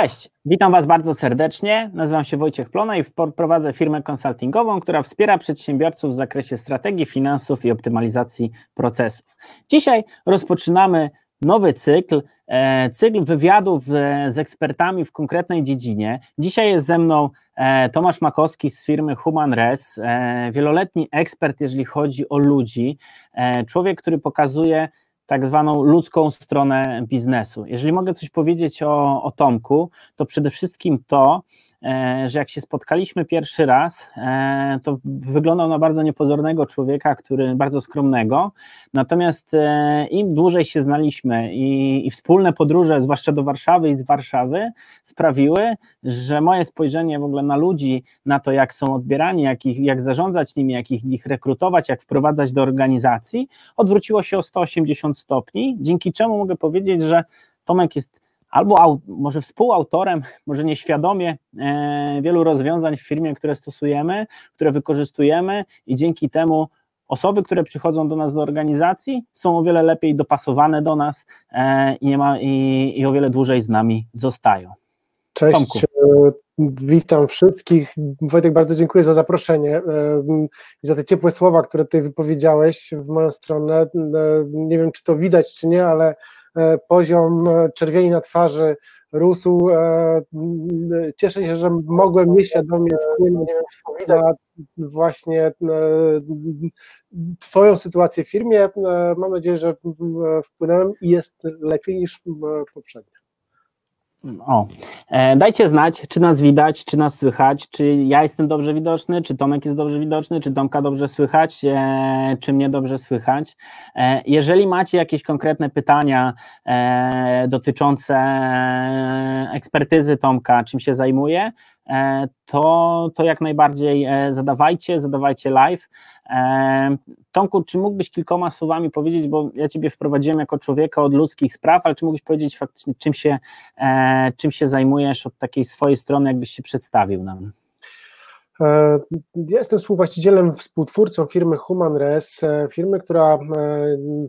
Cześć, witam Was bardzo serdecznie. Nazywam się Wojciech Plona i prowadzę firmę konsultingową, która wspiera przedsiębiorców w zakresie strategii, finansów i optymalizacji procesów. Dzisiaj rozpoczynamy nowy cykl, e, cykl wywiadów e, z ekspertami w konkretnej dziedzinie. Dzisiaj jest ze mną e, Tomasz Makowski z firmy Human Res, wieloletni ekspert, jeżeli chodzi o ludzi, człowiek, który pokazuje tak zwaną ludzką stronę biznesu. Jeżeli mogę coś powiedzieć o, o Tomku, to przede wszystkim to, że jak się spotkaliśmy pierwszy raz, e, to wyglądał na bardzo niepozornego człowieka, który bardzo skromnego. Natomiast e, im dłużej się znaliśmy i, i wspólne podróże, zwłaszcza do Warszawy i z Warszawy, sprawiły, że moje spojrzenie w ogóle na ludzi, na to, jak są odbierani, jak, ich, jak zarządzać nimi, jak ich, ich rekrutować, jak wprowadzać do organizacji, odwróciło się o 180 stopni, dzięki czemu mogę powiedzieć, że Tomek jest albo może współautorem, może nieświadomie e, wielu rozwiązań w firmie, które stosujemy, które wykorzystujemy i dzięki temu osoby, które przychodzą do nas do organizacji, są o wiele lepiej dopasowane do nas e, i, nie ma, i, i o wiele dłużej z nami zostają. Cześć, Tomku. E, witam wszystkich. Wojtek, bardzo dziękuję za zaproszenie i za te ciepłe słowa, które ty wypowiedziałeś w moją stronę. Nie wiem, czy to widać, czy nie, ale E, poziom e, czerwieni na twarzy rósł. E, cieszę się, że mogłem nieświadomie wpłynąć na właśnie Twoją sytuację w firmie. Mam nadzieję, że wpłynąłem i jest lepiej niż poprzednio. O, e, dajcie znać, czy nas widać, czy nas słychać, czy ja jestem dobrze widoczny, czy Tomek jest dobrze widoczny, czy Tomka dobrze słychać, e, czy mnie dobrze słychać. E, jeżeli macie jakieś konkretne pytania e, dotyczące ekspertyzy Tomka, czym się zajmuje, E, to, to jak najbardziej e, zadawajcie, zadawajcie live. E, Tomku, czy mógłbyś kilkoma słowami powiedzieć, bo ja Ciebie wprowadziłem jako człowieka od ludzkich spraw, ale czy mógłbyś powiedzieć faktycznie, czym się, czym się zajmujesz od takiej swojej strony, jakbyś się przedstawił nam? Ja jestem współwłaścicielem, współtwórcą firmy HumanRes, firmy, która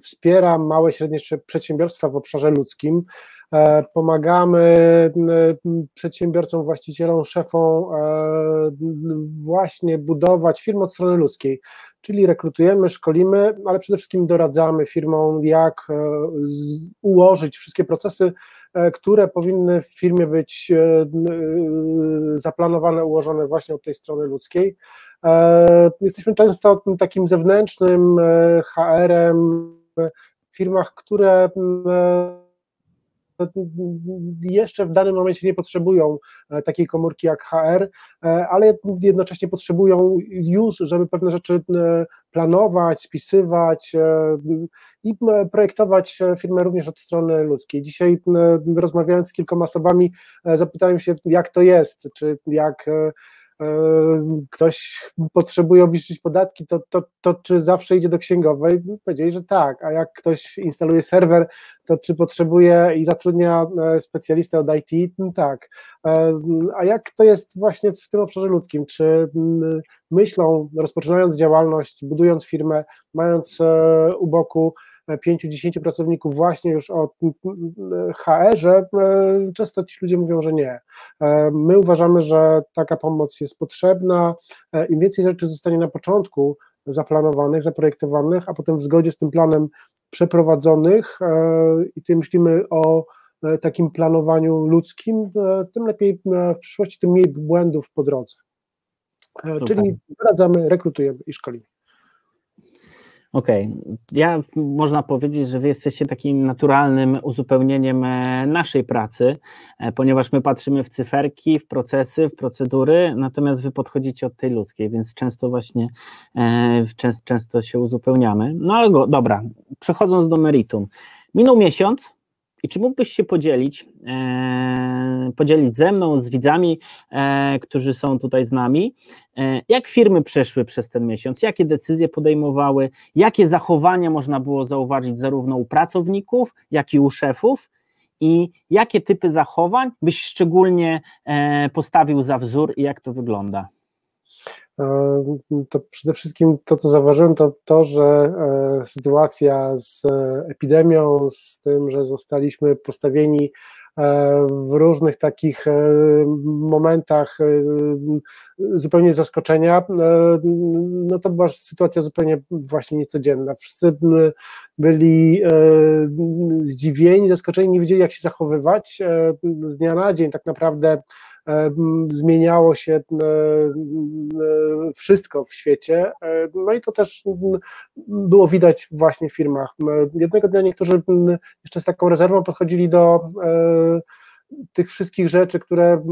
wspiera małe i średnie przedsiębiorstwa w obszarze ludzkim. E, pomagamy przedsiębiorcom, właścicielom, szefom e, właśnie budować firmy od strony ludzkiej, czyli rekrutujemy, szkolimy, ale przede wszystkim doradzamy firmom, jak e, ułożyć wszystkie procesy, które powinny w firmie być zaplanowane, ułożone właśnie od tej strony ludzkiej. Jesteśmy często takim zewnętrznym HR-em w firmach, które jeszcze w danym momencie nie potrzebują e, takiej komórki jak HR, e, ale jednocześnie potrzebują już, żeby pewne rzeczy e, planować, spisywać i projektować firmę również od strony ludzkiej. Dzisiaj rozmawiając z kilkoma osobami, zapytałem się, jak to jest, czy jak ktoś potrzebuje obliczyć podatki, to, to, to czy zawsze idzie do księgowej? Powiedzieli, że tak, a jak ktoś instaluje serwer, to czy potrzebuje i zatrudnia e, specjalistę od IT? No tak. E, a jak to jest właśnie w tym obszarze ludzkim? Czy myślą, rozpoczynając działalność, budując firmę, mając e, u boku 5-10 pracowników właśnie już o HR-ze, e, często ci ludzie mówią, że nie. E, my uważamy, że taka pomoc jest potrzebna. E, Im więcej rzeczy zostanie na początku zaplanowanych, zaprojektowanych, a potem w zgodzie z tym planem przeprowadzonych i tu myślimy o takim planowaniu ludzkim, tym lepiej w przyszłości, tym mniej błędów po drodze. Czyli doradzamy, rekrutujemy i szkolimy. Okej, okay. ja można powiedzieć, że wy jesteście takim naturalnym uzupełnieniem e, naszej pracy, e, ponieważ my patrzymy w cyferki, w procesy, w procedury, natomiast wy podchodzicie od tej ludzkiej, więc często właśnie e, często, się uzupełniamy. No ale go, dobra, przechodząc do meritum. Minął miesiąc, i czy mógłbyś się podzielić, e, podzielić ze mną, z widzami, e, którzy są tutaj z nami, e, jak firmy przeszły przez ten miesiąc, jakie decyzje podejmowały, jakie zachowania można było zauważyć zarówno u pracowników, jak i u szefów, i jakie typy zachowań byś szczególnie e, postawił za wzór i jak to wygląda? To przede wszystkim to, co zauważyłem, to to, że e, sytuacja z epidemią, z tym, że zostaliśmy postawieni w różnych takich momentach zupełnie zaskoczenia, no to była sytuacja zupełnie właśnie niecodzienna. Wszyscy byli zdziwieni, zaskoczeni, nie wiedzieli jak się zachowywać. Z dnia na dzień tak naprawdę zmieniało się e, e, wszystko w świecie, e, no i to też było widać właśnie w firmach. Jednego dnia niektórzy jeszcze z taką rezerwą podchodzili do tych wszystkich rzeczy, które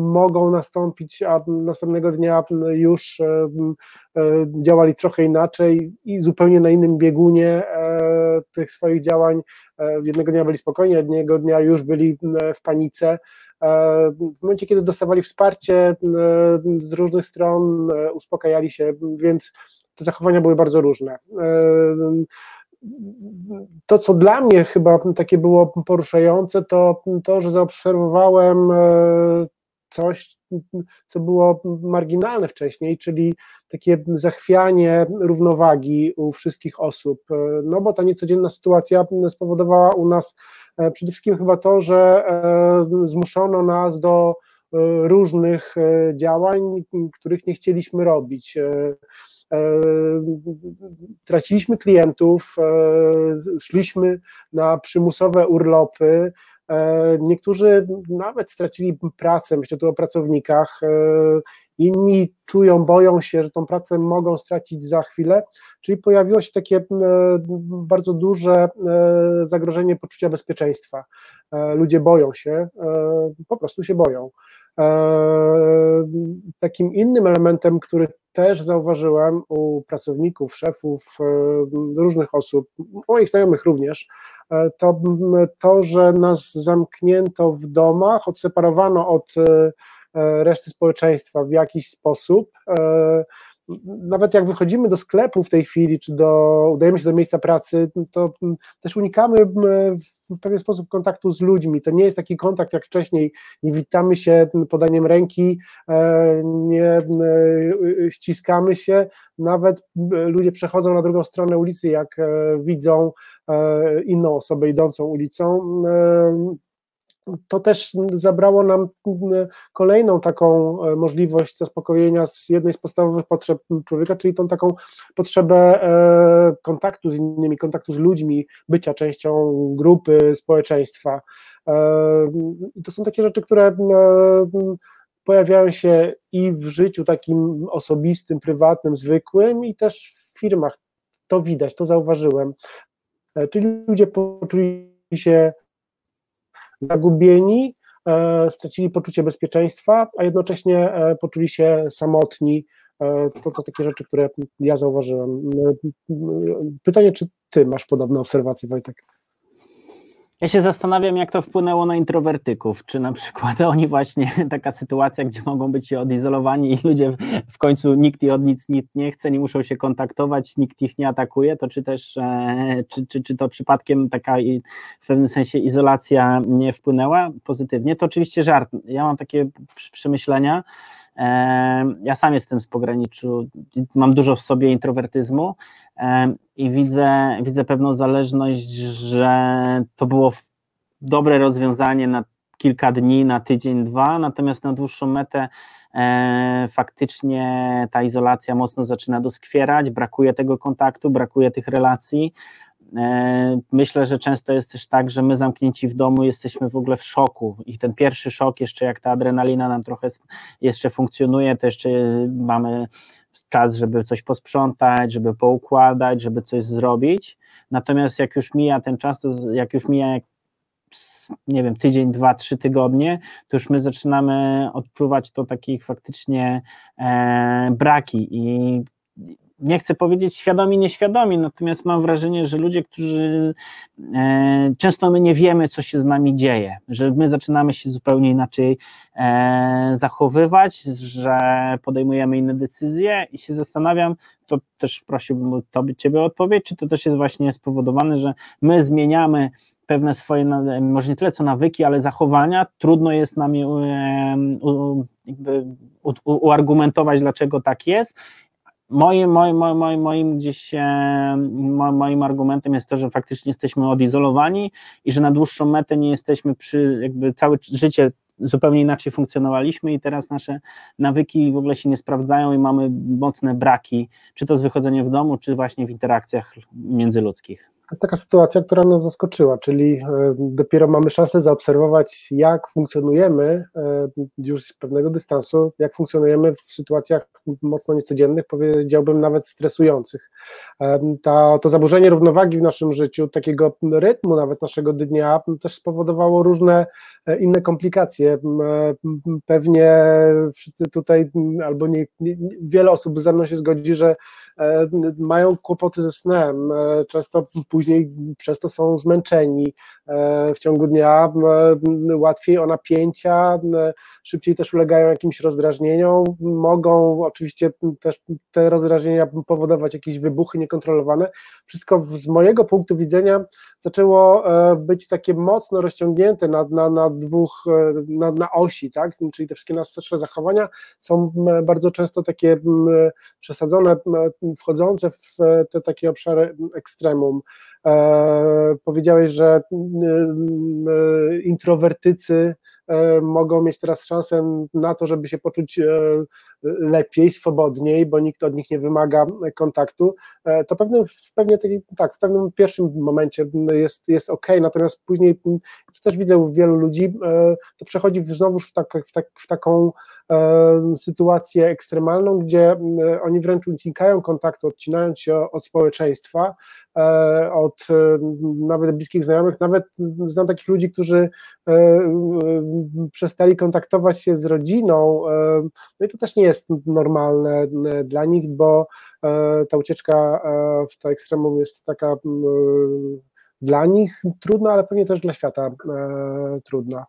mogą nastąpić, a następnego dnia już działali trochę inaczej i zupełnie na innym biegunie tych swoich działań. Jednego dnia byli spokojni, jednego dnia już byli w panice. W momencie, kiedy dostawali wsparcie e, z różnych stron, e, uspokajali się, więc te zachowania były bardzo różne. E, to, co dla mnie chyba takie było poruszające, to to, że zaobserwowałem coś, co było marginalne wcześniej, czyli takie zachwianie równowagi u wszystkich osób. No bo ta niecodzienna sytuacja spowodowała u nas e, przede wszystkim chyba to, że e, zmuszono nas do e, różnych działań, których nie chcieliśmy robić. Traciliśmy klientów, szliśmy na przymusowe urlopy, E, niektórzy nawet stracili pracę, myślę tu o pracownikach, e, inni czują, boją się, że tą pracę mogą stracić za chwilę, czyli pojawiło się takie e, bardzo duże zagrożenie poczucia bezpieczeństwa. Ludzie boją się, po prostu się boją. Takim innym elementem, który też zauważyłem u pracowników, szefów, różnych osób, moich znajomych również, E, to to, że nas zamknięto w domach, odseparowano od e, e, reszty społeczeństwa w jakiś sposób. Nawet jak wychodzimy do sklepu w tej chwili, czy do, udajemy się do miejsca pracy, to też unikamy w pewien sposób kontaktu z ludźmi. To nie jest taki kontakt jak wcześniej. Nie witamy się podaniem ręki, nie ściskamy się. Nawet ludzie przechodzą na drugą stronę ulicy, jak widzą E, inną osobę idącą ulicą. E, to też zabrało nam kolejną taką e, możliwość zaspokojenia z jednej z podstawowych potrzeb człowieka, czyli tą taką potrzebę kontaktu z innymi, kontaktu z ludźmi, bycia częścią grupy, społeczeństwa. I to są takie rzeczy, które pojawiają się i w życiu takim osobistym, prywatnym, zwykłym, i też w firmach. To widać, to zauważyłem. E, czyli ludzie poczuli się zagubieni, e, stracili poczucie bezpieczeństwa, a jednocześnie e, poczuli się samotni. To, to takie rzeczy, które ja zauważyłem. Pytanie, czy ty masz podobne obserwacje, Wojtek? Ja się zastanawiam, jak to wpłynęło na introwertyków. Czy na przykład oni właśnie, taka sytuacja, gdzie mogą być odizolowani i ludzie w końcu nikt ich od nic, nic nie chce, nie muszą się kontaktować, nikt ich nie atakuje, to czy też, e, czy, czy, czy to przypadkiem taka w pewnym sensie izolacja nie wpłynęła pozytywnie? To oczywiście żart. Ja mam takie przemyślenia. Ja sam jestem z pograniczu, mam dużo w sobie introwertyzmu i widzę, widzę pewną zależność, że to było dobre rozwiązanie na kilka dni, na tydzień, dwa, natomiast na dłuższą metę e, faktycznie ta izolacja mocno zaczyna doskwierać, brakuje tego kontaktu, brakuje tych relacji. E, myślę, że często jest też tak, że my zamknięci w domu jesteśmy w ogóle w szoku i ten pierwszy szok, jeszcze jak ta adrenalina nam trochę jeszcze funkcjonuje, to jeszcze mamy czas, żeby coś posprzątać, żeby poukładać, żeby coś zrobić. Natomiast jak już mija ten czas, to jak już mija nie wiem, tydzień, dwa, trzy tygodnie, to już my zaczynamy odczuwać to takich faktycznie e, braki i nie chcę powiedzieć świadomi, nieświadomi, natomiast mam wrażenie, że ludzie, którzy e, często my nie wiemy, co się z nami dzieje, że my zaczynamy się zupełnie inaczej e, zachowywać, że podejmujemy inne decyzje i się zastanawiam, to też prosiłbym o tobie, ciebie odpowiedź, czy to też jest właśnie spowodowane, że my zmieniamy pewne swoje, może nie tyle co nawyki, ale zachowania, trudno jest nam je jakby uargumentować, dlaczego tak jest Moim, moim, moim, moim gdzieś moim argumentem jest to, że faktycznie jesteśmy odizolowani i że na dłuższą metę nie jesteśmy przy, jakby całe życie zupełnie inaczej funkcjonowaliśmy i teraz nasze nawyki w ogóle się nie sprawdzają i mamy mocne braki, czy to z wychodzeniem w domu, czy właśnie w interakcjach międzyludzkich taka sytuacja, która nas zaskoczyła, czyli e, dopiero mamy szansę zaobserwować, jak funkcjonujemy e, już z pewnego dystansu, jak funkcjonujemy w sytuacjach mocno niecodziennych, powiedziałbym nawet stresujących. E, to zaburzenie równowagi w naszym życiu, takiego rytmu nawet naszego dnia, też spowodowało różne inne komplikacje. Pewnie wszyscy tutaj, albo nie, nie, wiele osób ze mną się zgodzi, że E, mają kłopoty ze snem, e, często później przez to są zmęczeni e, w ciągu dnia, łatwiej o napięcia, szybciej też ulegają jakimś rozdrażnieniom, mogą oczywiście też te rozdrażnienia powodować jakieś wybuchy niekontrolowane. Wszystko z mojego punktu widzenia zaczęło być takie mocno rozciągnięte na, na, na dwóch, na, na osi, tak? czyli te wszystkie nasze zachowania są bardzo często takie przesadzone wchodzące w te takie obszary ekstremum. E, powiedziałeś, że e, e, introwertycy mogą mieć teraz szansę na to, żeby się poczuć lepiej, swobodniej, bo nikt od nich nie wymaga kontaktu, to pewnym, pewnie tak, w pewnym pierwszym momencie jest, jest ok, natomiast później, też widzę u wielu ludzi, to przechodzi znowu w, tak, w, tak, w taką sytuację ekstremalną, gdzie oni wręcz unikają kontaktu, odcinając się od społeczeństwa, E, od e, nawet bliskich znajomych, nawet znam takich ludzi, którzy e, przestali kontaktować się z rodziną, no i to też nie jest normalne dla nich, bo ta ucieczka w to ekstremum jest taka dla nich trudna, ale pewnie też dla świata trudna.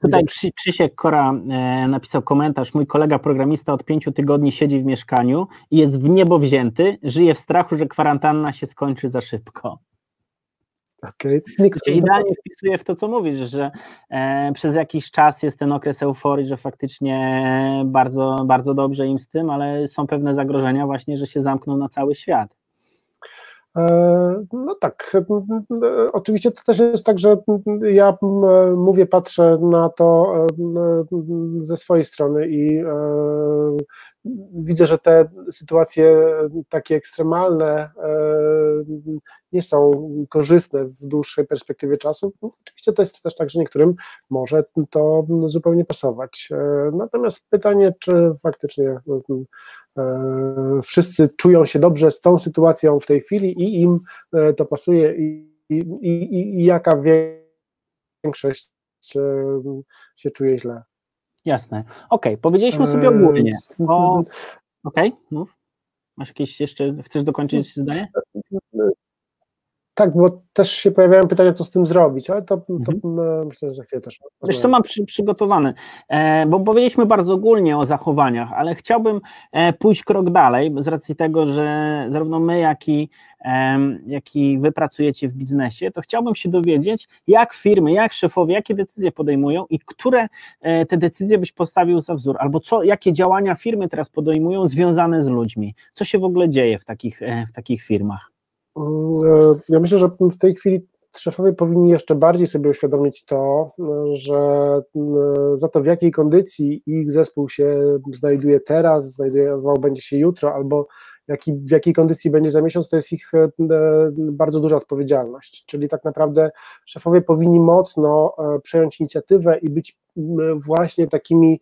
Tutaj Krzysiek Kora e, napisał komentarz. Mój kolega programista od pięciu tygodni siedzi w mieszkaniu i jest w niebo wzięty. Żyje w strachu, że kwarantanna się skończy za szybko. Okay. Idealnie wpisuje w to, co mówisz, że e, przez jakiś czas jest ten okres euforii, że faktycznie bardzo, bardzo dobrze im z tym, ale są pewne zagrożenia właśnie, że się zamkną na cały świat. E, no tak, e, oczywiście to też jest tak, że ja mówię, patrzę na to e, ze swojej strony i widzę, że te sytuacje takie ekstremalne nie są korzystne w dłuższej perspektywie czasu. Oczywiście to jest też tak, że niektórym może to zupełnie pasować. Natomiast pytanie, czy faktycznie E, wszyscy czują się dobrze z tą sytuacją w tej chwili i im e, to pasuje i, i, i, i jaka większość się czuje źle. Jasne. Okej, okay, powiedzieliśmy sobie ogólnie. O... Okej, okay, mów. Masz jakieś jeszcze, chcesz dokończyć zdanie? Tak, bo też się pojawiają pytania, co z tym zrobić, ale to, to mhm. myślę, że za chwilę też. Wiesz co mam przy, przygotowane, e, bo powiedzieliśmy bardzo ogólnie o zachowaniach, ale chciałbym e, pójść krok dalej, z racji tego, że zarówno my, jak i, e, jak i wy pracujecie w biznesie, to chciałbym się dowiedzieć, jak firmy, jak szefowie, jakie decyzje podejmują i które e, te decyzje byś postawił za wzór, albo co, jakie działania firmy teraz podejmują związane z ludźmi, co się w ogóle dzieje w takich, e, w takich firmach. Mm, e, ja myślę, że w tej chwili szefowie powinni jeszcze bardziej sobie uświadomić to, że mm, za to w jakiej kondycji ich zespół się znajduje teraz, znajdował będzie się jutro, albo jaki, w jakiej kondycji będzie za miesiąc, to jest ich e, bardzo duża odpowiedzialność. Czyli tak naprawdę szefowie powinni mocno e, przejąć inicjatywę i być właśnie takimi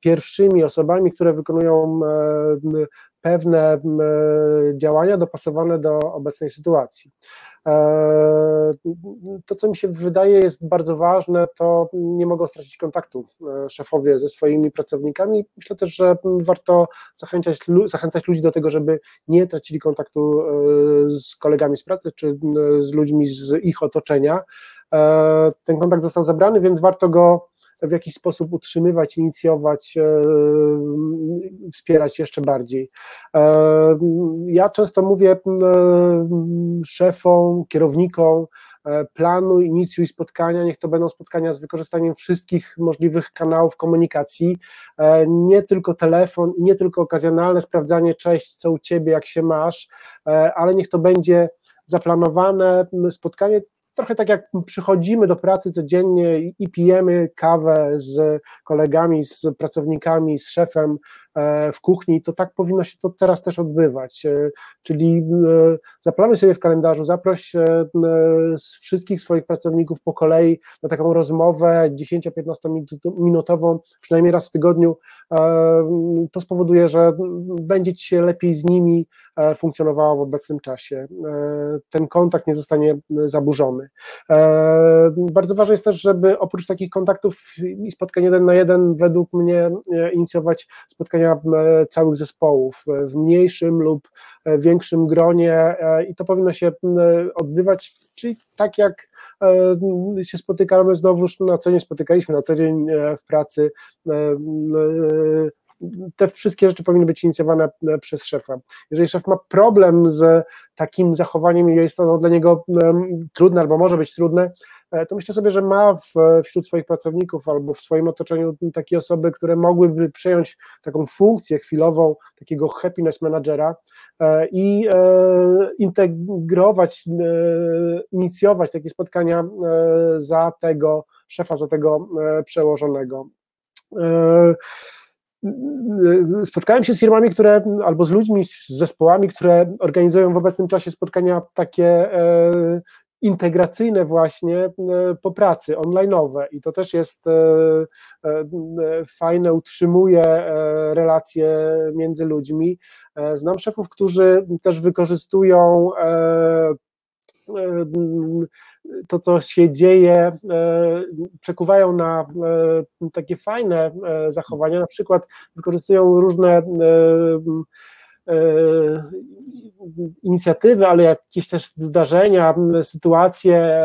pierwszymi osobami, które wykonują pewne działania dopasowane do obecnej sytuacji. E, to, co mi się wydaje jest bardzo ważne, to nie mogą stracić kontaktu e, szefowie ze swoimi pracownikami. Myślę też, że warto zachęcać, zachęcać ludzi do tego, żeby nie tracili kontaktu e, z kolegami z pracy czy z ludźmi z ich otoczenia. Ten kontakt został zabrany, więc warto go w jakiś sposób utrzymywać, inicjować, e, wspierać jeszcze bardziej. E, ja często mówię szefom, kierownikom, planuj, inicjuj spotkania, niech to będą spotkania z wykorzystaniem wszystkich możliwych kanałów komunikacji, nie tylko telefon, nie tylko okazjonalne sprawdzanie, cześć, co u Ciebie, jak się masz, ale niech to będzie zaplanowane spotkanie trochę tak jak przychodzimy do pracy codziennie i pijemy kawę z kolegami, z pracownikami, z szefem w kuchni, to tak powinno się to teraz też odbywać. E, czyli e, zaplanuj sobie w kalendarzu, zaproś wszystkich swoich pracowników po kolei na taką rozmowę 10-15 minutową, przynajmniej raz w tygodniu. To spowoduje, że będzie ci się lepiej z nimi funkcjonowało w obecnym czasie. Ten kontakt nie zostanie zaburzony. E, bardzo ważne jest też, żeby oprócz takich kontaktów i spotkań jeden na jeden, według mnie e, inicjować spotkania e, całych zespołów w mniejszym lub większym gronie i to powinno się odbywać, czyli tak jak się spotykamy znowuż na co dzień, spotykaliśmy na co dzień w pracy te wszystkie rzeczy powinny być inicjowane e, przez szefa. Jeżeli szef ma problem z takim zachowaniem i jest ono dla niego trudne albo może być trudne, e, to myślę sobie, że ma w, wśród swoich pracowników albo w swoim otoczeniu takie osoby, które mogłyby przejąć taką funkcję chwilową takiego happiness managera e, i integrować, inicjować takie spotkania za tego szefa, za tego przełożonego. Spotkałem się z firmami, które, albo z ludźmi, z zespołami, które organizują w obecnym czasie spotkania takie e, integracyjne właśnie e, po pracy, online'owe i to też jest e, fajne, utrzymuje relacje między ludźmi. Znam szefów, którzy też wykorzystują to, co się dzieje, e, przekuwają na e, takie fajne e, zachowania, na przykład wykorzystują różne inicjatywy, ale jakieś też zdarzenia, sytuacje,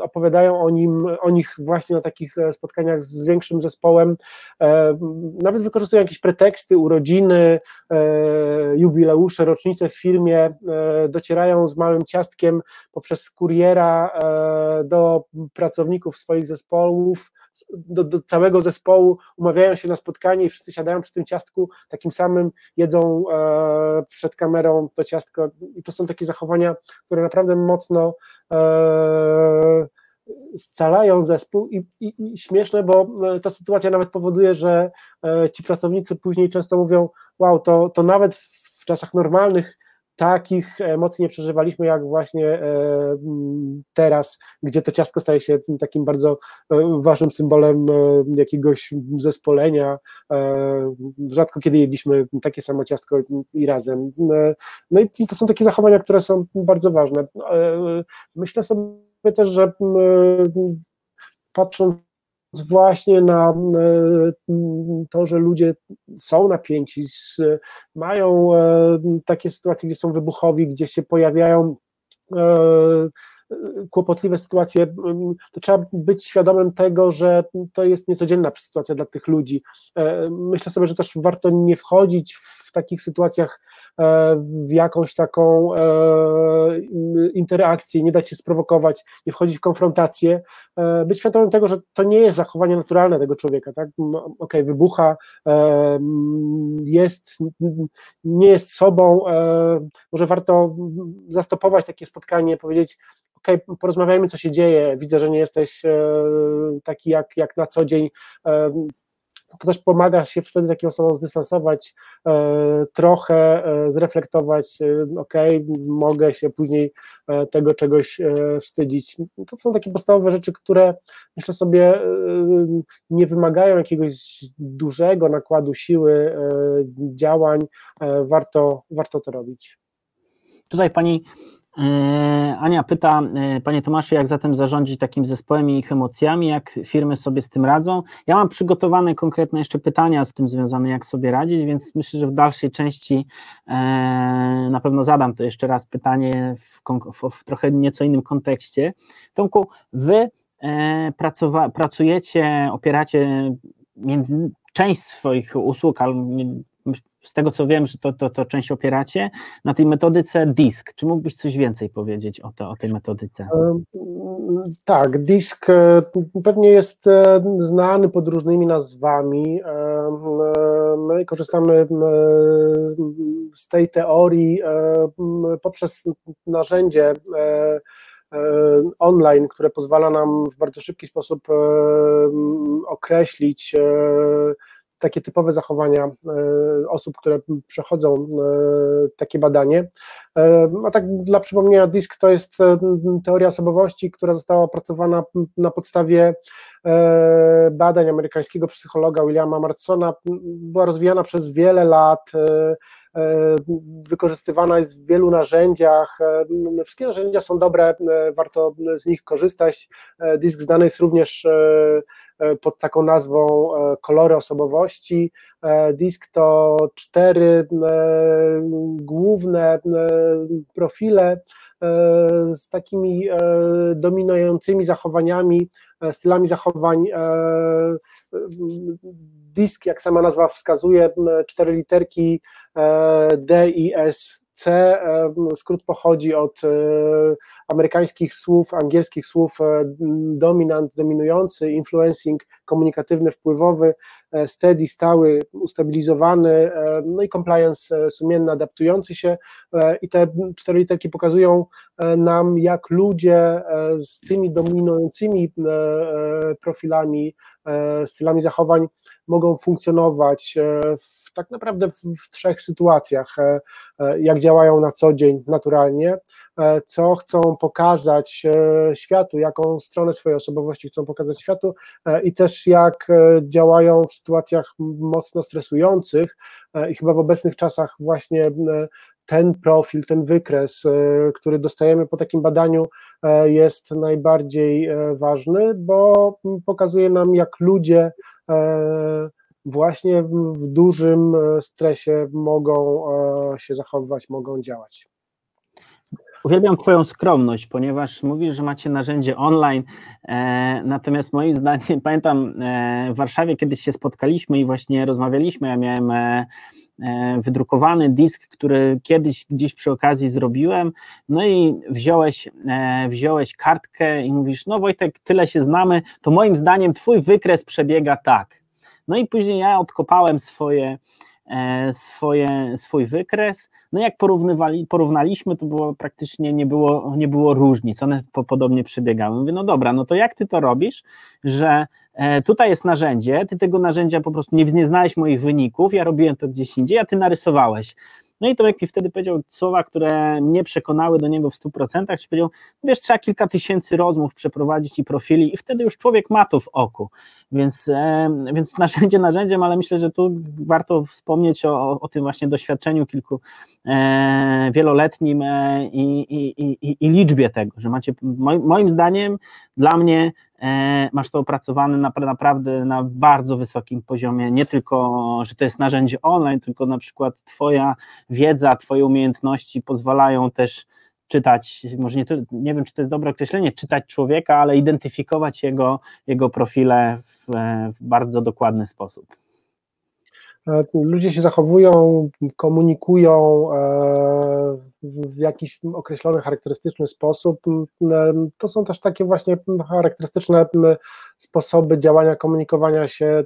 opowiadają o, nim, o nich właśnie na takich spotkaniach z większym zespołem, nawet wykorzystują jakieś preteksty, urodziny, jubileusze, rocznice w firmie, docierają z małym ciastkiem poprzez kuriera do pracowników swoich zespołów, do, do, całego zespołu, umawiają się na spotkanie i wszyscy siadają przy tym ciastku takim samym, jedzą e, przed kamerą to ciastko. I to są takie zachowania, które naprawdę mocno e, scalają zespół i, i, i, śmieszne, bo e, ta sytuacja nawet powoduje, że e, ci pracownicy później często mówią, wow, to, to nawet w czasach normalnych takich emocji nie przeżywaliśmy jak właśnie e, teraz, gdzie to ciastko staje się takim bardzo e, ważnym symbolem e, jakiegoś zespolenia. Rzadko kiedy jedliśmy takie samo ciastko i razem. No i to są takie zachowania, które są bardzo ważne. Myślę sobie też, że patrząc właśnie na e, to, że ludzie są napięci, mają e, takie sytuacje, gdzie są wybuchowi, gdzie się pojawiają e, kłopotliwe sytuacje, to trzeba być świadomym tego, że to jest niecodzienna sytuacja dla tych ludzi. Myślę sobie, że też warto nie wchodzić w takich sytuacjach w jakąś taką e, interakcję, nie dać się sprowokować, nie wchodzić w konfrontację, e, być świadomym tego, że to nie jest zachowanie naturalne tego człowieka, tak? Okay, wybucha, e, jest, nie jest sobą, może warto zastopować takie spotkanie, powiedzieć, ok, porozmawiajmy, co się dzieje, widzę, że nie jesteś taki jak, jak na co dzień, to też pomaga się wtedy takim osobom zdystansować, e, trochę e, zreflektować, e, ok, mogę się później tego czegoś wstydzić. To są takie podstawowe rzeczy, które myślę sobie nie wymagają jakiegoś dużego nakładu siły, działań, warto, warto to robić. Tutaj pani Ania pyta, e, Panie Tomaszu, jak zatem zarządzić takim zespołem i ich emocjami, jak firmy sobie z tym radzą? Ja mam przygotowane konkretne jeszcze pytania z tym związane, jak sobie radzić, więc myślę, że w dalszej części e, na pewno zadam to jeszcze raz pytanie w, w, w trochę nieco innym kontekście. Tomku, Wy pracujecie, opieracie między część swoich usług, z tego co wiem, że to, to, to część opieracie, na tej metodyce DISK. Czy mógłbyś coś więcej powiedzieć o, to, o tej metodyce? Tak, DISK pewnie jest znany pod różnymi nazwami. My korzystamy z tej teorii poprzez narzędzie E, online, które pozwala nam w bardzo szybki sposób e, określić e, takie typowe zachowania osób, które przechodzą takie badanie. A tak dla przypomnienia, DISK to jest teoria osobowości, która została opracowana na podstawie badań amerykańskiego psychologa Williama Martsona, była rozwijana przez wiele lat E, wykorzystywana jest w wielu narzędziach. E, wszystkie narzędzia są dobre, e, warto z nich korzystać. Disk znany jest również pod taką nazwą kolory osobowości. Disk to cztery główne profile z takimi dominującymi zachowaniami, stylami zachowań disk, jak sama nazwa wskazuje, cztery literki e, D i S C, e, skrót pochodzi od e, amerykańskich słów, angielskich słów dominant, dominujący, influencing, komunikatywny, wpływowy, steady, stały, ustabilizowany, no i compliance sumienny, adaptujący się. I te cztery literki pokazują nam, jak ludzie z tymi dominującymi profilami stylami zachowań mogą funkcjonować e, w, tak naprawdę w, w, trzech sytuacjach, e, jak działają na co dzień naturalnie, co chcą pokazać światu, jaką stronę swojej osobowości chcą pokazać światu i też jak działają w sytuacjach mocno stresujących i chyba w obecnych czasach właśnie ten profil, ten wykres, który dostajemy po takim badaniu, jest najbardziej ważny, bo pokazuje nam, jak ludzie właśnie w dużym stresie mogą się zachowywać, mogą działać. Uwielbiam Twoją skromność, ponieważ mówisz, że macie narzędzie online, e, natomiast moim zdaniem, pamiętam e, w Warszawie kiedyś się spotkaliśmy i właśnie rozmawialiśmy, ja miałem e, E, wydrukowany disk, który kiedyś gdzieś przy okazji zrobiłem, no i wziąłeś, e, wziąłeś kartkę i mówisz, no Wojtek, tyle się znamy, to moim zdaniem twój wykres przebiega tak. No i później ja odkopałem swoje E, swoje, swój wykres. No jak porównywali, porównaliśmy, to było praktycznie nie było, nie było różnic, one po, podobnie przebiegały. Mówię, no dobra, no to jak ty to robisz, że e, tutaj jest narzędzie, ty tego narzędzia po prostu nie, nie znałeś moich wyników, ja robiłem to gdzieś indziej, a ty narysowałeś. No i Tomek mi wtedy powiedział słowa, które mnie przekonały do niego w 100%, czyli powiedział, wiesz, trzeba kilka tysięcy rozmów przeprowadzić i profili i wtedy już człowiek ma to w oku, więc, e, więc narzędzie narzędziem, ale myślę, że tu warto wspomnieć o, o tym właśnie doświadczeniu kilku e, wieloletnim e, i, i, i, i, liczbie tego, że macie, moim zdaniem, dla mnie masz to opracowane na, naprawdę na bardzo wysokim poziomie, nie tylko, że to jest narzędzie online, tylko na przykład Twoja wiedza, Twoje umiejętności pozwalają też czytać, może nie, nie wiem, czy to jest dobre określenie, czytać człowieka, ale identyfikować jego, jego profile w, w bardzo dokładny sposób. E, ludzie się zachowują, komunikują e, w jakiś określony, charakterystyczny sposób. To są też takie właśnie charakterystyczne sposoby działania, komunikowania się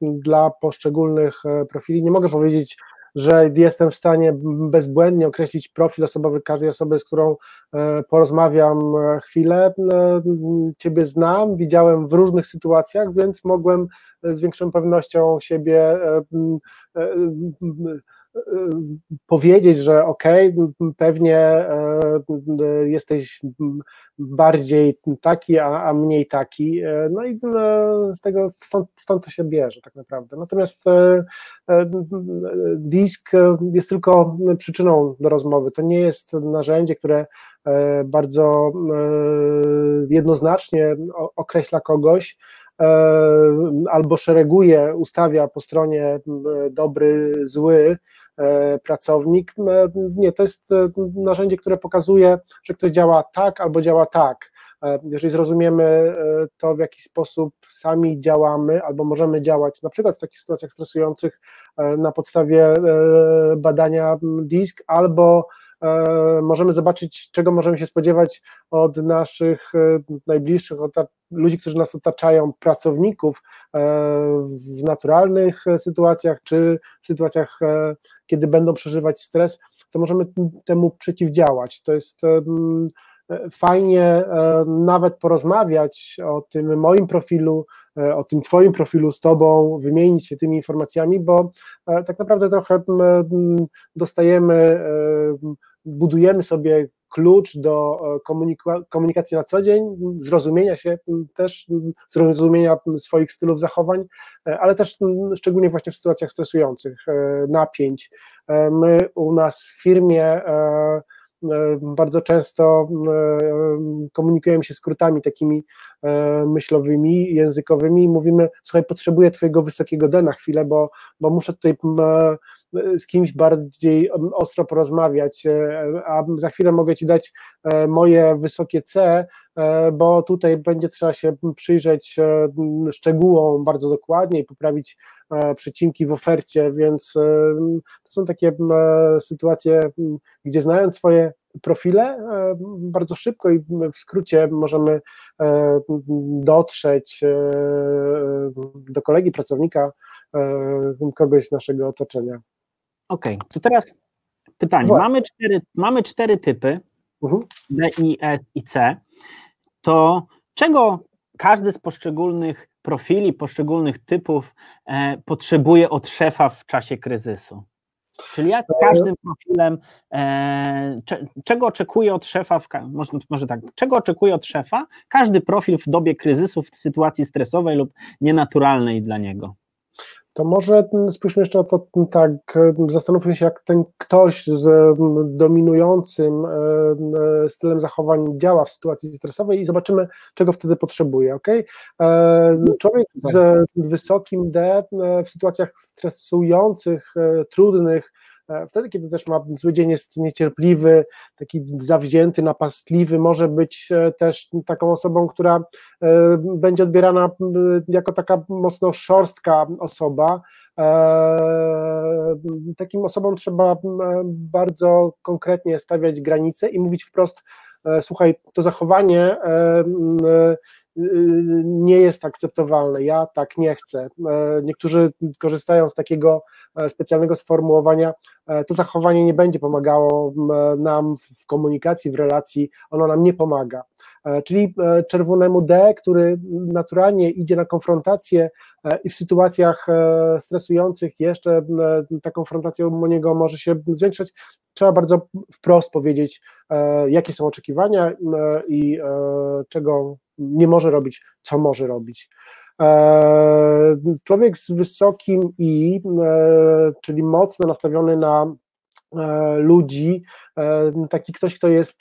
dla poszczególnych e, profili. Nie mogę powiedzieć, że jestem w stanie bezbłędnie określić profil osobowy każdej osoby, z którą e, porozmawiam e, chwilę. Ciebie znam, widziałem w różnych sytuacjach, więc mogłem z większą pewnością siebie powiedzieć, że okej, okay, pewnie e, jesteś bardziej taki, a, a mniej taki, e, no i e, z tego, stąd, stąd to się bierze tak naprawdę. Natomiast disk jest tylko przyczyną do rozmowy, to nie jest narzędzie, które bardzo jednoznacznie określa kogoś, albo szereguje, ustawia po stronie dobry, zły, pracownik. E, nie, to jest e, narzędzie, które pokazuje, że ktoś działa tak albo działa tak. Jeżeli zrozumiemy to, w jaki sposób sami działamy albo możemy działać, na przykład w takich sytuacjach stresujących na podstawie badania DISK albo możemy zobaczyć, czego możemy się spodziewać od naszych najbliższych, od ludzi, którzy nas otaczają, pracowników w naturalnych sytuacjach, czy w sytuacjach, kiedy będą przeżywać stres, to możemy temu przeciwdziałać. To jest fajnie nawet porozmawiać o tym moim profilu, o tym Twoim profilu z Tobą, wymienić się tymi informacjami, bo tak naprawdę trochę dostajemy, budujemy sobie klucz do komunikacji na co dzień, zrozumienia się też, zrozumienia swoich stylów zachowań, ale też szczególnie właśnie w sytuacjach stresujących, napięć. My u nas w firmie bardzo często komunikujemy się skrótami takimi myślowymi, językowymi i mówimy, słuchaj, potrzebuję twojego wysokiego D na chwilę, bo, bo muszę tutaj z kimś bardziej ostro porozmawiać, a za chwilę mogę Ci dać moje wysokie C, bo tutaj będzie trzeba się przyjrzeć szczegółom bardzo dokładnie i poprawić przecinki w ofercie, więc to są takie sytuacje, gdzie znając swoje profile, bardzo szybko i w skrócie możemy dotrzeć do kolegi, pracownika, kogoś z naszego otoczenia. Okej, okay, to teraz pytanie. Mamy cztery, mamy cztery typy uh-huh. D, I, S i C. To czego każdy z poszczególnych profili, poszczególnych typów e, potrzebuje od szefa w czasie kryzysu? Czyli jak każdym profilem, e, cze, czego oczekuje od szefa, w, może, może tak, czego oczekuje od szefa każdy profil w dobie kryzysu, w sytuacji stresowej lub nienaturalnej dla niego? To może spójrzmy jeszcze na to tak, zastanówmy się, jak ten ktoś z dominującym e, stylem zachowań działa w sytuacji stresowej i zobaczymy, czego wtedy potrzebuje. Okay? E, człowiek z wysokim D e, w sytuacjach stresujących, trudnych, E, wtedy, kiedy też ma zły dzień, jest niecierpliwy, taki zawzięty, napastliwy, może być e, też taką osobą, która e, będzie odbierana jako taka mocno szorstka osoba. Takim osobom trzeba bardzo konkretnie stawiać granice i mówić wprost, słuchaj, to zachowanie nie jest akceptowalne. Ja tak nie chcę. Niektórzy korzystają z takiego specjalnego sformułowania. To zachowanie nie będzie pomagało nam w komunikacji, w relacji, ono nam nie pomaga. Czyli czerwonemu D, który naturalnie idzie na konfrontację i w sytuacjach stresujących jeszcze ta konfrontacja u niego może się zwiększać, trzeba bardzo wprost powiedzieć, jakie są oczekiwania i czego nie może robić, co może robić. E, człowiek z wysokim I, e, czyli mocno nastawiony na e, ludzi, taki ktoś, kto jest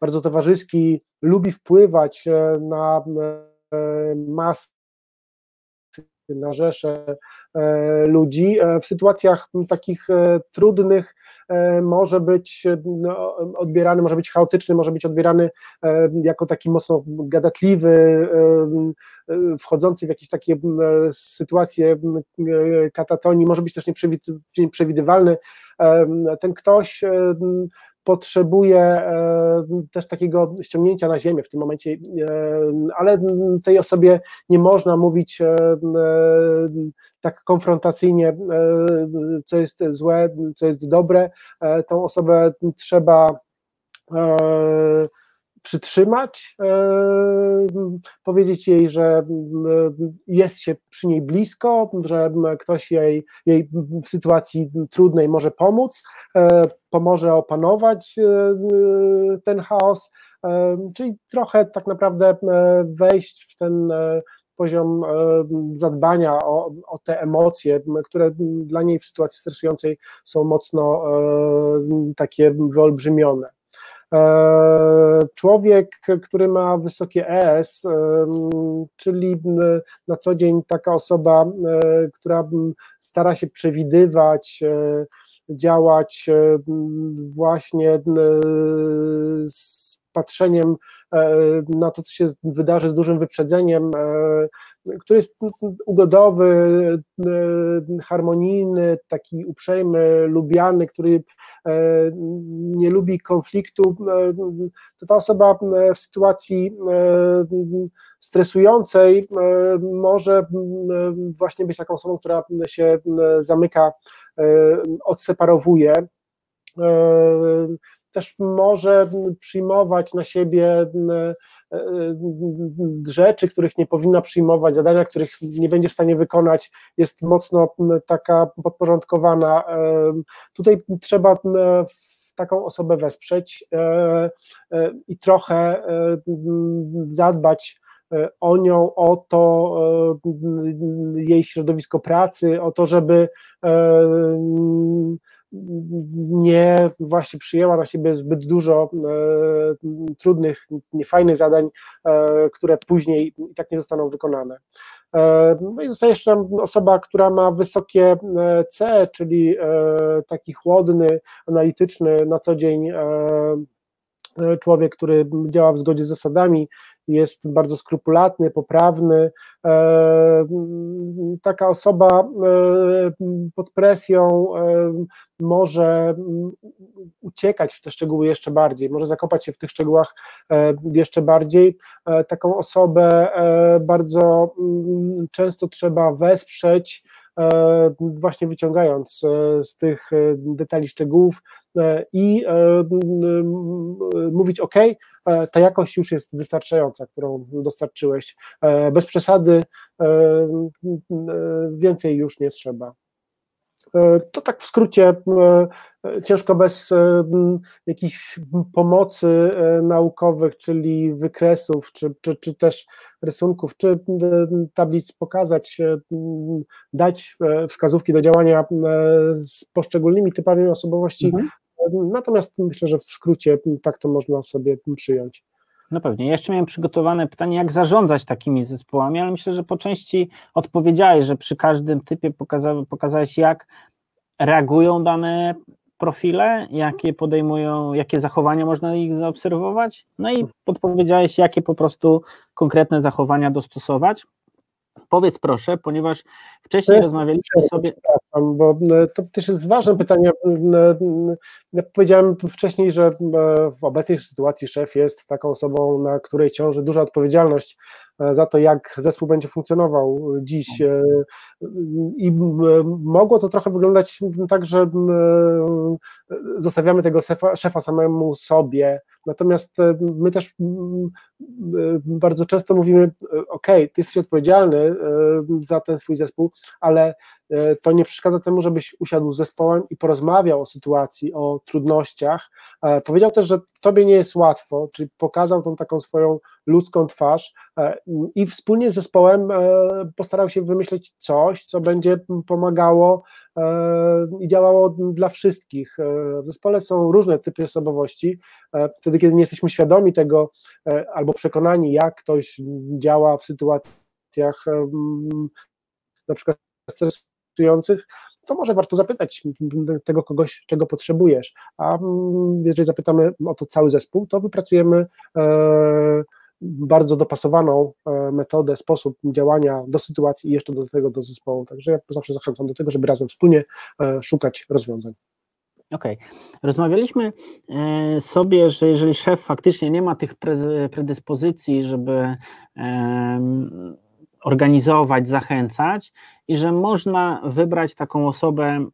bardzo towarzyski, lubi wpływać na masy, na rzesze ludzi. W sytuacjach takich trudnych E, może być no, odbierany, może być chaotyczny, może być odbierany e, jako taki mocno gadatliwy, e, wchodzący w jakieś takie sytuacje katatonii, może być też nieprzewidywalny. Ten ktoś potrzebuje też takiego ściągnięcia na ziemię w tym momencie, ale tej osobie nie można mówić tak konfrontacyjnie, e, co jest złe, co jest dobre. E, tą osobę trzeba e, przytrzymać, powiedzieć jej, że jest się przy niej blisko, że ktoś jej, jej w sytuacji trudnej może pomóc, pomoże opanować ten chaos, czyli trochę tak naprawdę wejść w ten poziom e, zadbania o, o, te emocje, które dla niej w sytuacji stresującej są mocno e, takie wyolbrzymione. E, człowiek, który ma wysokie ES, czyli na co dzień taka osoba, która stara się przewidywać, działać właśnie z patrzeniem na to, co się wydarzy z dużym wyprzedzeniem, który jest ugodowy, harmonijny, taki uprzejmy, lubiany, który nie lubi konfliktu, to ta osoba w sytuacji stresującej może właśnie być taką osobą, która się zamyka, odseparowuje. Też może przyjmować na siebie e, e, rzeczy, których nie powinna przyjmować, zadania, których nie będzie w stanie wykonać, jest mocno taka podporządkowana. E, tutaj trzeba taką osobę wesprzeć i trochę zadbać o nią, o to jej środowisko pracy, o to, żeby nie właśnie przyjęła na siebie zbyt dużo e, trudnych, niefajnych zadań, e, które później i tak nie zostaną wykonane. E, no i zostaje jeszcze osoba, która ma wysokie e, C, czyli e, taki chłodny, analityczny na co dzień e, człowiek, który działa w zgodzie z zasadami, jest bardzo skrupulatny, poprawny. E, taka osoba e, pod presją e, może uciekać w te szczegóły jeszcze bardziej, może zakopać się w tych szczegółach jeszcze bardziej. Taką osobę bardzo często trzeba wesprzeć, właśnie wyciągając z tych detali szczegółów i mówić: OK, ta jakość już jest wystarczająca, którą dostarczyłeś. Bez przesady, więcej już nie trzeba. To tak w skrócie, ciężko bez jakichś pomocy naukowych, czyli wykresów, czy, czy, czy też rysunków, czy tablic pokazać, dać wskazówki do działania z poszczególnymi typami osobowości mhm. Natomiast myślę, że w skrócie tak to można sobie przyjąć. No pewnie. jeszcze miałem przygotowane pytanie, jak zarządzać takimi zespołami, ale myślę, że po części odpowiedziałeś, że przy każdym typie pokaza pokazałeś, jak reagują dane profile, jakie podejmują, jakie zachowania można ich zaobserwować, no i podpowiedziałeś, jakie po prostu konkretne zachowania dostosować. Powiedz proszę, ponieważ wcześniej rozmawialiśmy sobie. Bo e, to też jest ważne pytanie. E, ja powiedziałem wcześniej, że e, w obecnej sytuacji szef jest taką osobą, na której ciąży duża odpowiedzialność za to, jak zespół będzie funkcjonował dziś. I mogło to trochę wyglądać tak, że zostawiamy tego szefa, szefa samemu sobie, natomiast my też bardzo często mówimy, ok, ty jesteś odpowiedzialny za ten swój zespół, ale E, to nie przeszkadza temu, żebyś usiadł z zespołem i porozmawiał o sytuacji, o trudnościach. E, powiedział też, że tobie nie jest łatwo, czyli pokazał tą taką swoją ludzką twarz e, i wspólnie z zespołem postarał się wymyśleć coś, co będzie pomagało i działało dla wszystkich. W zespole są różne typy osobowości. Wtedy, kiedy nie jesteśmy świadomi tego albo przekonani, jak ktoś działa w sytuacjach na przykład stresujących, to może warto zapytać tego kogoś, czego potrzebujesz. A mm, jeżeli zapytamy o to cały zespół, to wypracujemy e, bardzo dopasowaną e, metodę, sposób działania do sytuacji i jeszcze do tego do zespołu. Także ja zawsze zachęcam do tego, żeby razem wspólnie e, szukać rozwiązań. Okej. Okay. Rozmawialiśmy sobie, że jeżeli szef faktycznie nie ma tych predyspozycji, żeby organizować, zachęcać i że można wybrać taką osobę e,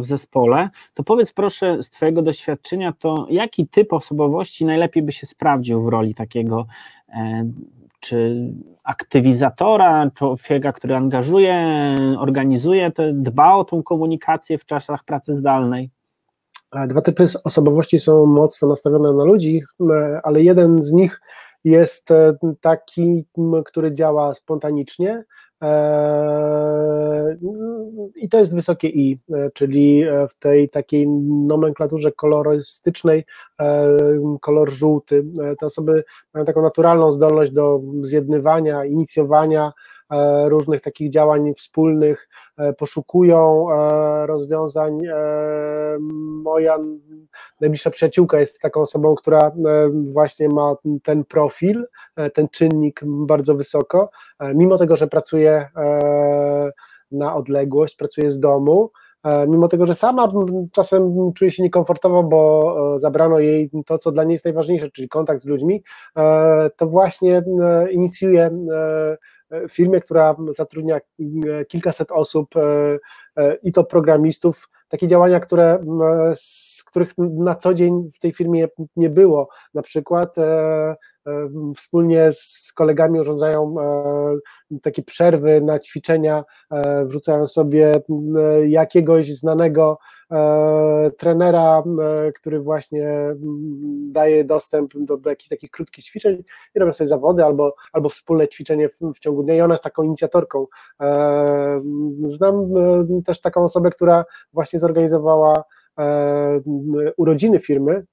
w zespole, to powiedz proszę z Twojego doświadczenia, to jaki typ osobowości najlepiej by się sprawdził w roli takiego e, czy aktywizatora, człowieka, który angażuje, organizuje, te, dba o tą komunikację w czasach pracy zdalnej? Dwa typy osobowości są mocno nastawione na ludzi, ale jeden z nich jest e, taki, który działa spontanicznie. E, I to jest wysokie I, e, czyli w tej takiej nomenklaturze kolorystycznej kolor żółty. Te osoby mają taką naturalną zdolność do zjednywania, inicjowania różnych takich działań wspólnych, poszukują rozwiązań. Moja najbliższa przyjaciółka jest taką osobą, która właśnie ma ten profil, ten czynnik bardzo wysoko, mimo tego, że pracuje na odległość, pracuje z domu, E, mimo tego, że sama czasem czuje się niekomfortowo, bo e, zabrano jej to, co dla niej jest najważniejsze, czyli kontakt z ludźmi, e, to właśnie inicjuje firmę, która zatrudnia kilkaset osób i to programistów, takie działania, które, z których na co dzień w tej firmie nie było. Na przykład wspólnie z kolegami urządzają takie przerwy na ćwiczenia, wrzucają sobie jakiegoś znanego trenera, który właśnie daje dostęp do, do jakichś takich krótkich ćwiczeń i robią sobie zawody albo, albo wspólne ćwiczenie w, w ciągu dnia i ona jest taką inicjatorką. Znam też taką osobę, która właśnie zorganizowała urodziny firmy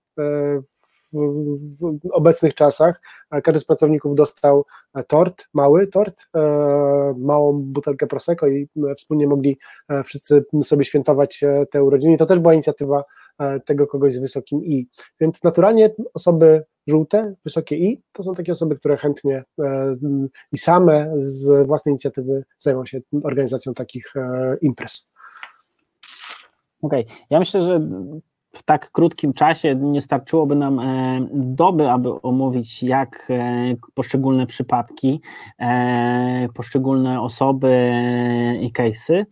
w obecnych czasach każdy z pracowników dostał tort, mały tort, e, małą butelkę Prosecco i e, wspólnie mogli e, wszyscy sobie świętować te urodziny. To też była inicjatywa tego kogoś z wysokim I. Więc naturalnie osoby żółte, wysokie I, to są takie osoby, które chętnie i same z własnej inicjatywy zajmą się organizacją takich imprez. Okej, okay. ja myślę, że w tak krótkim czasie nie starczyłoby nam e, doby, aby omówić, jak e, poszczególne przypadki, e, poszczególne osoby i case'y.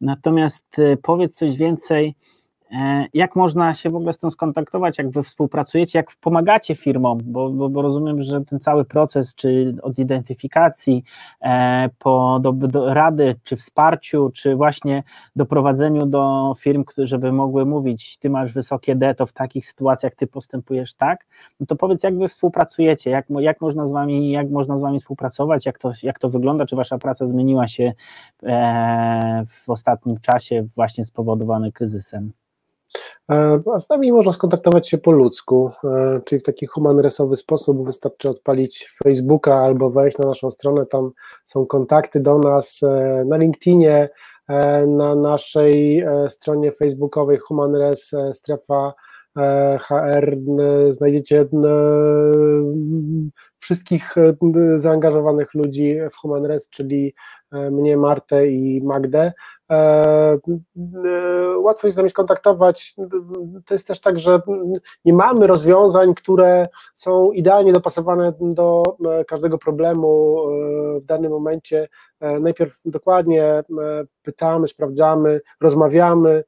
Natomiast powiedz coś więcej jak można się w ogóle z tym skontaktować, jak wy współpracujecie, jak pomagacie firmom, bo, bo, bo rozumiem, że ten cały proces, czy od identyfikacji e, po do, do rady, czy wsparciu, czy właśnie doprowadzeniu do firm, żeby mogły mówić, ty masz wysokie D, to w takich sytuacjach ty postępujesz tak, no to powiedz, jak wy współpracujecie, jak, jak można z wami, jak można z wami współpracować, jak to, jak to wygląda, czy wasza praca zmieniła się e, w ostatnim czasie właśnie spowodowane kryzysem? E, a z nami można skontaktować się po ludzku, e, czyli w taki humanresowy sposób. Wystarczy odpalić Facebooka albo wejść na naszą stronę. Tam są kontakty do nas e, na LinkedInie, na naszej stronie facebookowej Humanres strefa HR znajdziecie wszystkich zaangażowanych ludzi w Humanres, czyli mnie, Martę i Magdę. E, e, łatwo jest z nami skontaktować. To jest też tak, że nie mamy rozwiązań, które są idealnie dopasowane do e, każdego problemu w danym momencie. Najpierw dokładnie pytamy, sprawdzamy, rozmawiamy,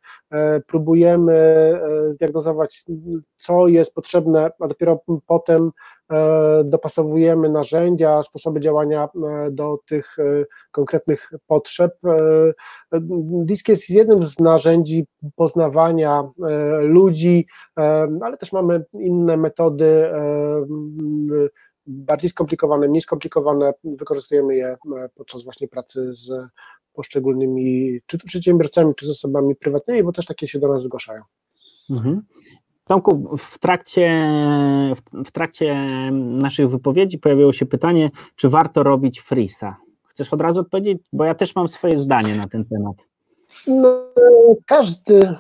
próbujemy zdiagnozować, co jest potrzebne, a dopiero potem dopasowujemy narzędzia, sposoby działania do tych konkretnych potrzeb. Disk jest jednym z narzędzi poznawania e, ludzi, e, ale też mamy inne metody e, bardziej skomplikowane, mniej skomplikowane, wykorzystujemy je podczas właśnie pracy z poszczególnymi czy to przedsiębiorcami, czy z osobami prywatnymi, bo też takie się do nas zgłaszają. Mhm. Tomku, w trakcie, w, trakcie naszych wypowiedzi pojawiło się pytanie, czy warto robić freesa. Chcesz od razu odpowiedzieć? Bo ja też mam swoje zdanie na ten temat. No, każdy.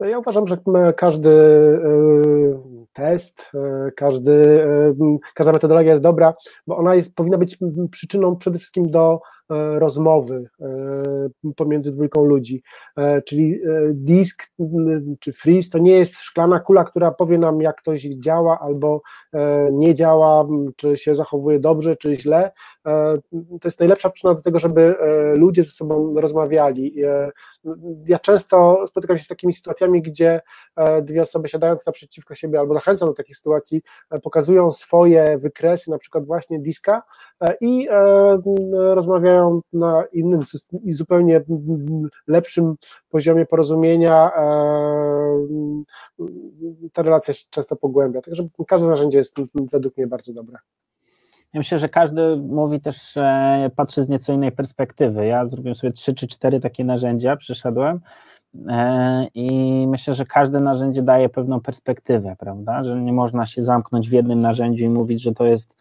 Ja uważam, że każdy y, test, y, każdy, y, każda metodologia jest dobra, bo ona jest, powinna być przyczyną przede wszystkim do rozmowy e, pomiędzy dwójką ludzi. E, czyli disk czy freeze to nie jest szklana kula, która powie nam, jak ktoś działa albo nie działa, czy się zachowuje dobrze, czy źle. To jest najlepsza przyczyna do tego, żeby ludzie ze sobą rozmawiali. Ja często spotykam się z takimi sytuacjami, gdzie dwie osoby siadając naprzeciwko siebie albo zachęcam do takich sytuacji, pokazują swoje wykresy, na przykład właśnie diska i rozmawiają na innym i zupełnie lepszym poziomie porozumienia. Ta relacja się często pogłębia, także każde narzędzie jest według mnie bardzo dobre. Ja myślę, że każdy mówi też, patrzy z nieco innej perspektywy. Ja zrobiłem sobie trzy czy cztery takie narzędzia, przyszedłem e, i myślę, że każde narzędzie daje pewną perspektywę, prawda? Że nie można się zamknąć w jednym narzędziu i mówić, że to jest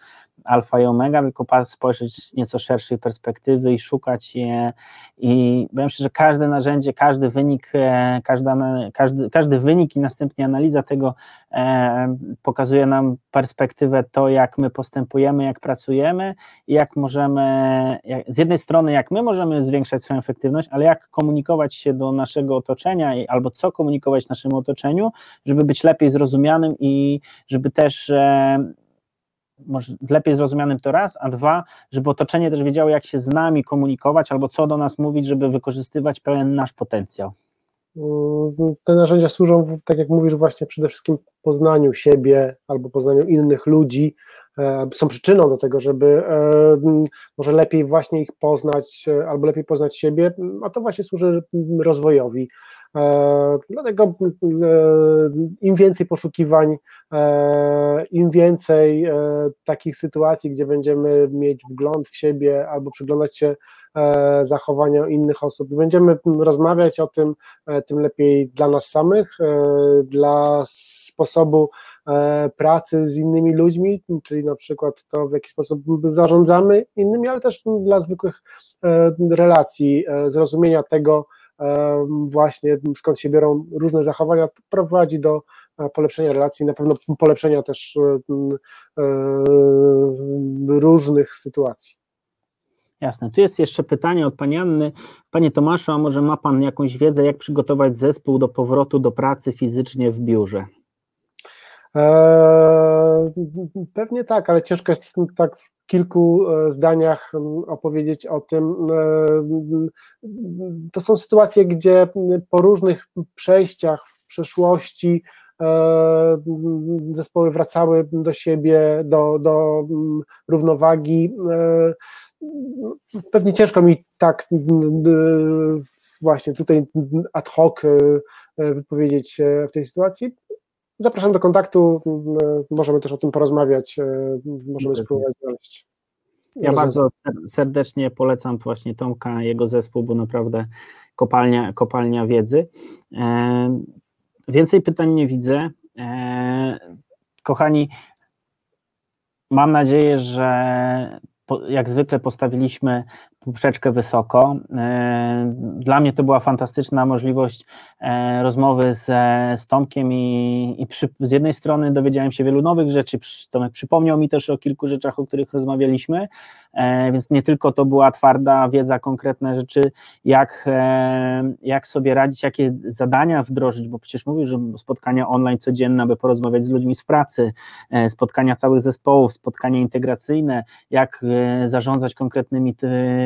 alfa i omega, tylko spojrzeć z nieco szerszej perspektywy i szukać je. I powiem szczerze, że każde narzędzie, każdy wynik, e, każda, każdy, każdy wynik i następnie analiza tego e, pokazuje nam perspektywę to, jak my postępujemy, jak pracujemy i jak możemy, jak, z jednej strony jak my możemy zwiększać swoją efektywność, ale jak komunikować się do naszego otoczenia albo co komunikować naszemu otoczeniu, żeby być lepiej zrozumianym i żeby też e, może lepiej zrozumianym to raz, a dwa, żeby otoczenie też wiedziało, jak się z nami komunikować, albo co do nas mówić, żeby wykorzystywać pełen nasz potencjał. Mm, te narzędzia służą, tak jak mówisz, właśnie przede wszystkim poznaniu siebie albo poznaniu innych ludzi, e, są przyczyną do tego, żeby e, może lepiej właśnie ich poznać, e, albo lepiej poznać siebie, a to właśnie służy rozwojowi. Dlatego im więcej poszukiwań, im więcej takich sytuacji, gdzie będziemy mieć wgląd w siebie albo przyglądać się E, zachowania innych osób. Będziemy rozmawiać o tym, e, tym lepiej dla nas samych, e, dla sposobu pracy z innymi ludźmi, czyli na przykład to, w jaki sposób zarządzamy innymi, ale też dla zwykłych relacji, zrozumienia tego właśnie, skąd się biorą różne zachowania, prowadzi do polepszenia relacji, na pewno polepszenia też różnych sytuacji. Jasne. Tu jest jeszcze pytanie od Pani Anny. Panie Tomaszu, a może ma Pan jakąś wiedzę, jak przygotować zespół do powrotu do pracy fizycznie w biurze? Eee, pewnie tak, ale ciężko jest tak w kilku e, zdaniach opowiedzieć o tym. Eee, to są sytuacje, gdzie po różnych przejściach w przeszłości eee, zespoły wracały do siebie, do, do równowagi pewnie ciężko mi tak właśnie tutaj ad hoc e, wypowiedzieć w tej sytuacji. Zapraszam do kontaktu, możemy też o tym porozmawiać, e, możemy spróbować znaleźć. Ja bardzo serdecznie polecam właśnie Tomka, jego zespół, bo naprawdę kopalnia, kopalnia wiedzy. Więcej pytań nie widzę. Kochani, mam nadzieję, że jak zwykle postawiliśmy poprzeczkę wysoko. E, dla mnie to była fantastyczna możliwość e, rozmowy z, z Tomkiem i, i przy, z jednej strony dowiedziałem się wielu nowych rzeczy, Tomek przypomniał mi też o kilku rzeczach, o których rozmawialiśmy, e, więc nie tylko to była twarda wiedza, konkretne rzeczy, jak, jak sobie radzić, jakie zadania wdrożyć, bo przecież mówił, że spotkania online codzienne, aby porozmawiać z ludźmi z pracy, spotkania całych zespołów, spotkania integracyjne, jak zarządzać konkretnymi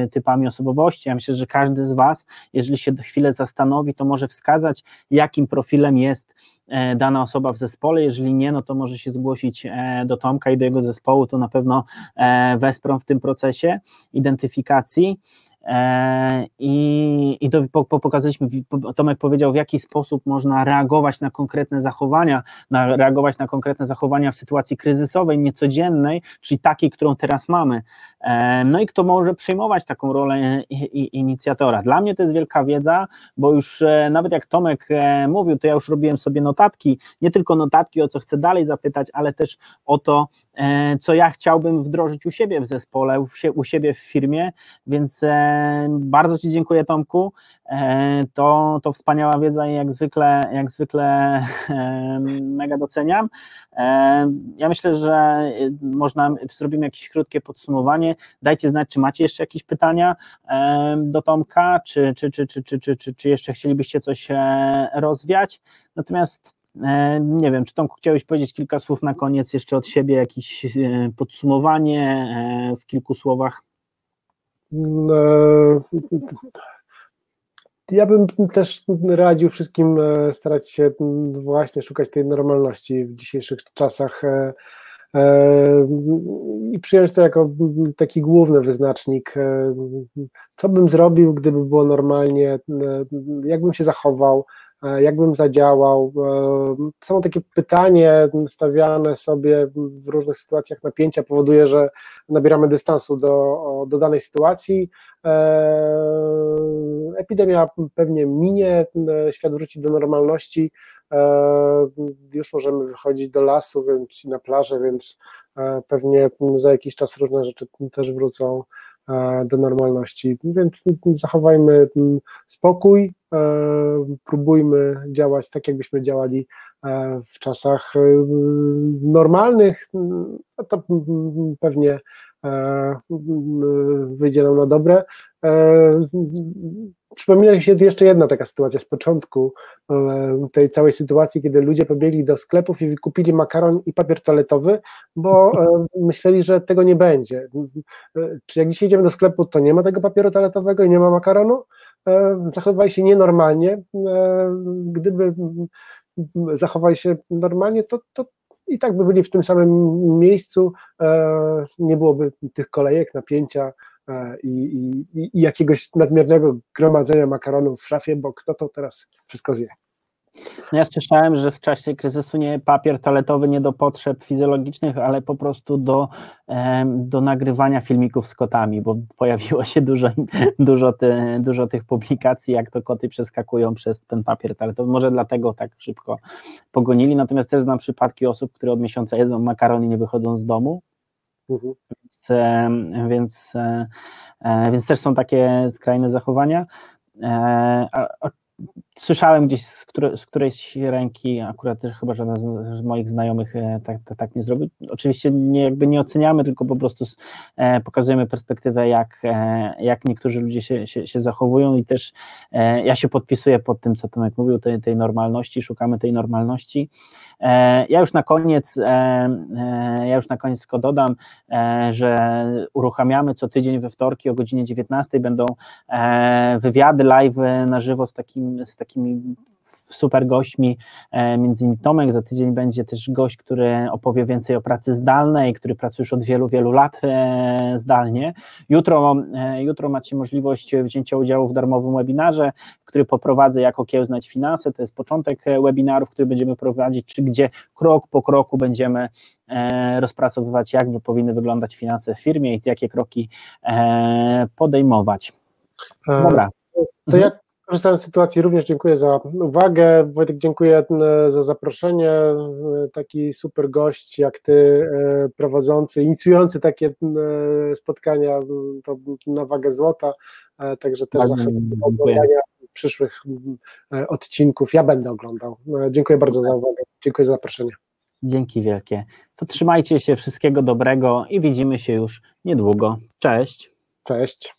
typami osobowości. Ja myślę, że każdy z Was, jeżeli się chwilę zastanowi, to może wskazać, jakim profilem jest e, dana osoba w zespole. Jeżeli nie, no to może się zgłosić e, do Tomka i do jego zespołu, to na pewno e, wesprą w tym procesie identyfikacji. E, I, i to po, po pokazaliśmy, Tomek powiedział, w jaki sposób można reagować na konkretne zachowania, na, reagować na konkretne zachowania w sytuacji kryzysowej, niecodziennej, czyli takiej, którą teraz mamy. E, no i kto może przejmować taką rolę inicjatora. Dla mnie to jest wielka wiedza, bo już e, nawet jak Tomek mówił, to ja już robiłem sobie notatki, nie tylko notatki, o co chcę dalej zapytać, ale też o to, co ja chciałbym wdrożyć u siebie w zespole, u siebie w firmie, więc bardzo Ci dziękuję, Tomku. E, to, to wspaniała wiedza i jak zwykle, jak zwykle mega doceniam. E, ja myślę, że można, zrobimy jakieś krótkie podsumowanie. Dajcie znać, czy macie jeszcze jakieś pytania do Tomka, czy, czy, czy, czy, czy, czy, czy, czy jeszcze chcielibyście coś e, rozwiać. Natomiast nie wiem, czy Tomku chciałeś powiedzieć kilka słów na koniec jeszcze od siebie, jakieś podsumowanie w kilku słowach? E, ja bym też radził wszystkim e, starać się właśnie szukać tej normalności w dzisiejszych czasach e, i przyjąć to jako taki główny wyznacznik. Co bym zrobił, gdyby było normalnie, jakbym się zachował, jakbym zadziałał. E, są takie pytanie stawiane sobie w różnych sytuacjach napięcia, powoduje, że nabieramy dystansu do, do danej sytuacji. E, epidemia pewnie minie, świat wróci do normalności, już możemy wychodzić do lasu więc i na plażę, więc pewnie za jakiś czas różne rzeczy też wrócą do normalności. Więc zachowajmy spokój, próbujmy działać tak, jakbyśmy działali w czasach normalnych, no to pewnie wyjdzie nam na dobre. Przypomina mi się jeszcze jedna taka sytuacja z początku tej całej sytuacji, kiedy ludzie pobiegli do sklepów i wykupili makaron i papier toaletowy, bo myśleli, że tego nie będzie. Czy jak dzisiaj idziemy do sklepu, to nie ma tego papieru toaletowego i nie ma makaronu? Zachowywali się nienormalnie. Gdyby zachowali się normalnie, to, to i tak by byli w tym samym miejscu, nie byłoby tych kolejek, napięcia, E, i, i, i jakiegoś nadmiernego gromadzenia makaronów w szafie, bo kto to teraz wszystko zje. Ja słyszałem, że w czasie kryzysu nie papier toaletowy nie do potrzeb fizjologicznych, ale po prostu do, do nagrywania filmików z kotami, bo pojawiło się dużo, dużo, dużo tych publikacji, jak to koty przeskakują przez ten papier toaletowy. Może dlatego tak szybko pogonili. Natomiast też znam przypadki osób, które od miesiąca jedzą makaron i nie wychodzą z domu, Mhm. Więc, więc, e, e, więc też są takie skrajne zachowania. Słyszałem gdzieś z, której, z którejś ręki, akurat też chyba żaden z, z moich znajomych e, tak, tak, tak, nie zrobił. Oczywiście nie, jakby nie oceniamy, tylko po prostu e, pokazujemy perspektywę, jak, e, jak niektórzy ludzie się, się, się zachowują i też e, ja się podpisuję pod tym, co Tomek mówił, tej, tej normalności, szukamy tej normalności. E, ja już na koniec, e, ja już na koniec tylko dodam, że uruchamiamy co tydzień we wtorki o godzinie 19 będą wywiady live na żywo z takim, z takimi super gośćmi, e, między innymi Tomek, za tydzień będzie też gość, który opowie więcej o pracy zdalnej, który pracuje już od wielu, wielu lat e, zdalnie. Jutro, e, jutro macie możliwość wzięcia udziału w darmowym webinarze, który poprowadzę jak okiełznać finanse, to jest początek webinarów, który będziemy prowadzić, czy gdzie krok po kroku będziemy rozpracowywać, jak powinny wyglądać finanse w firmie i jakie kroki podejmować. Dobra. To jak Korzystając z sytuacji, również dziękuję za uwagę. Wojtek, dziękuję e, za zaproszenie. E, taki super gość jak ty, e, prowadzący, inicjujący takie spotkania, to na wagę złota. Także też zachęcam do oglądania przyszłych odcinków. Ja będę oglądał. Dziękuję bardzo za uwagę. Dziękuję za zaproszenie. Dzięki wielkie. To trzymajcie się, wszystkiego dobrego i widzimy się już niedługo. Cześć. Cześć.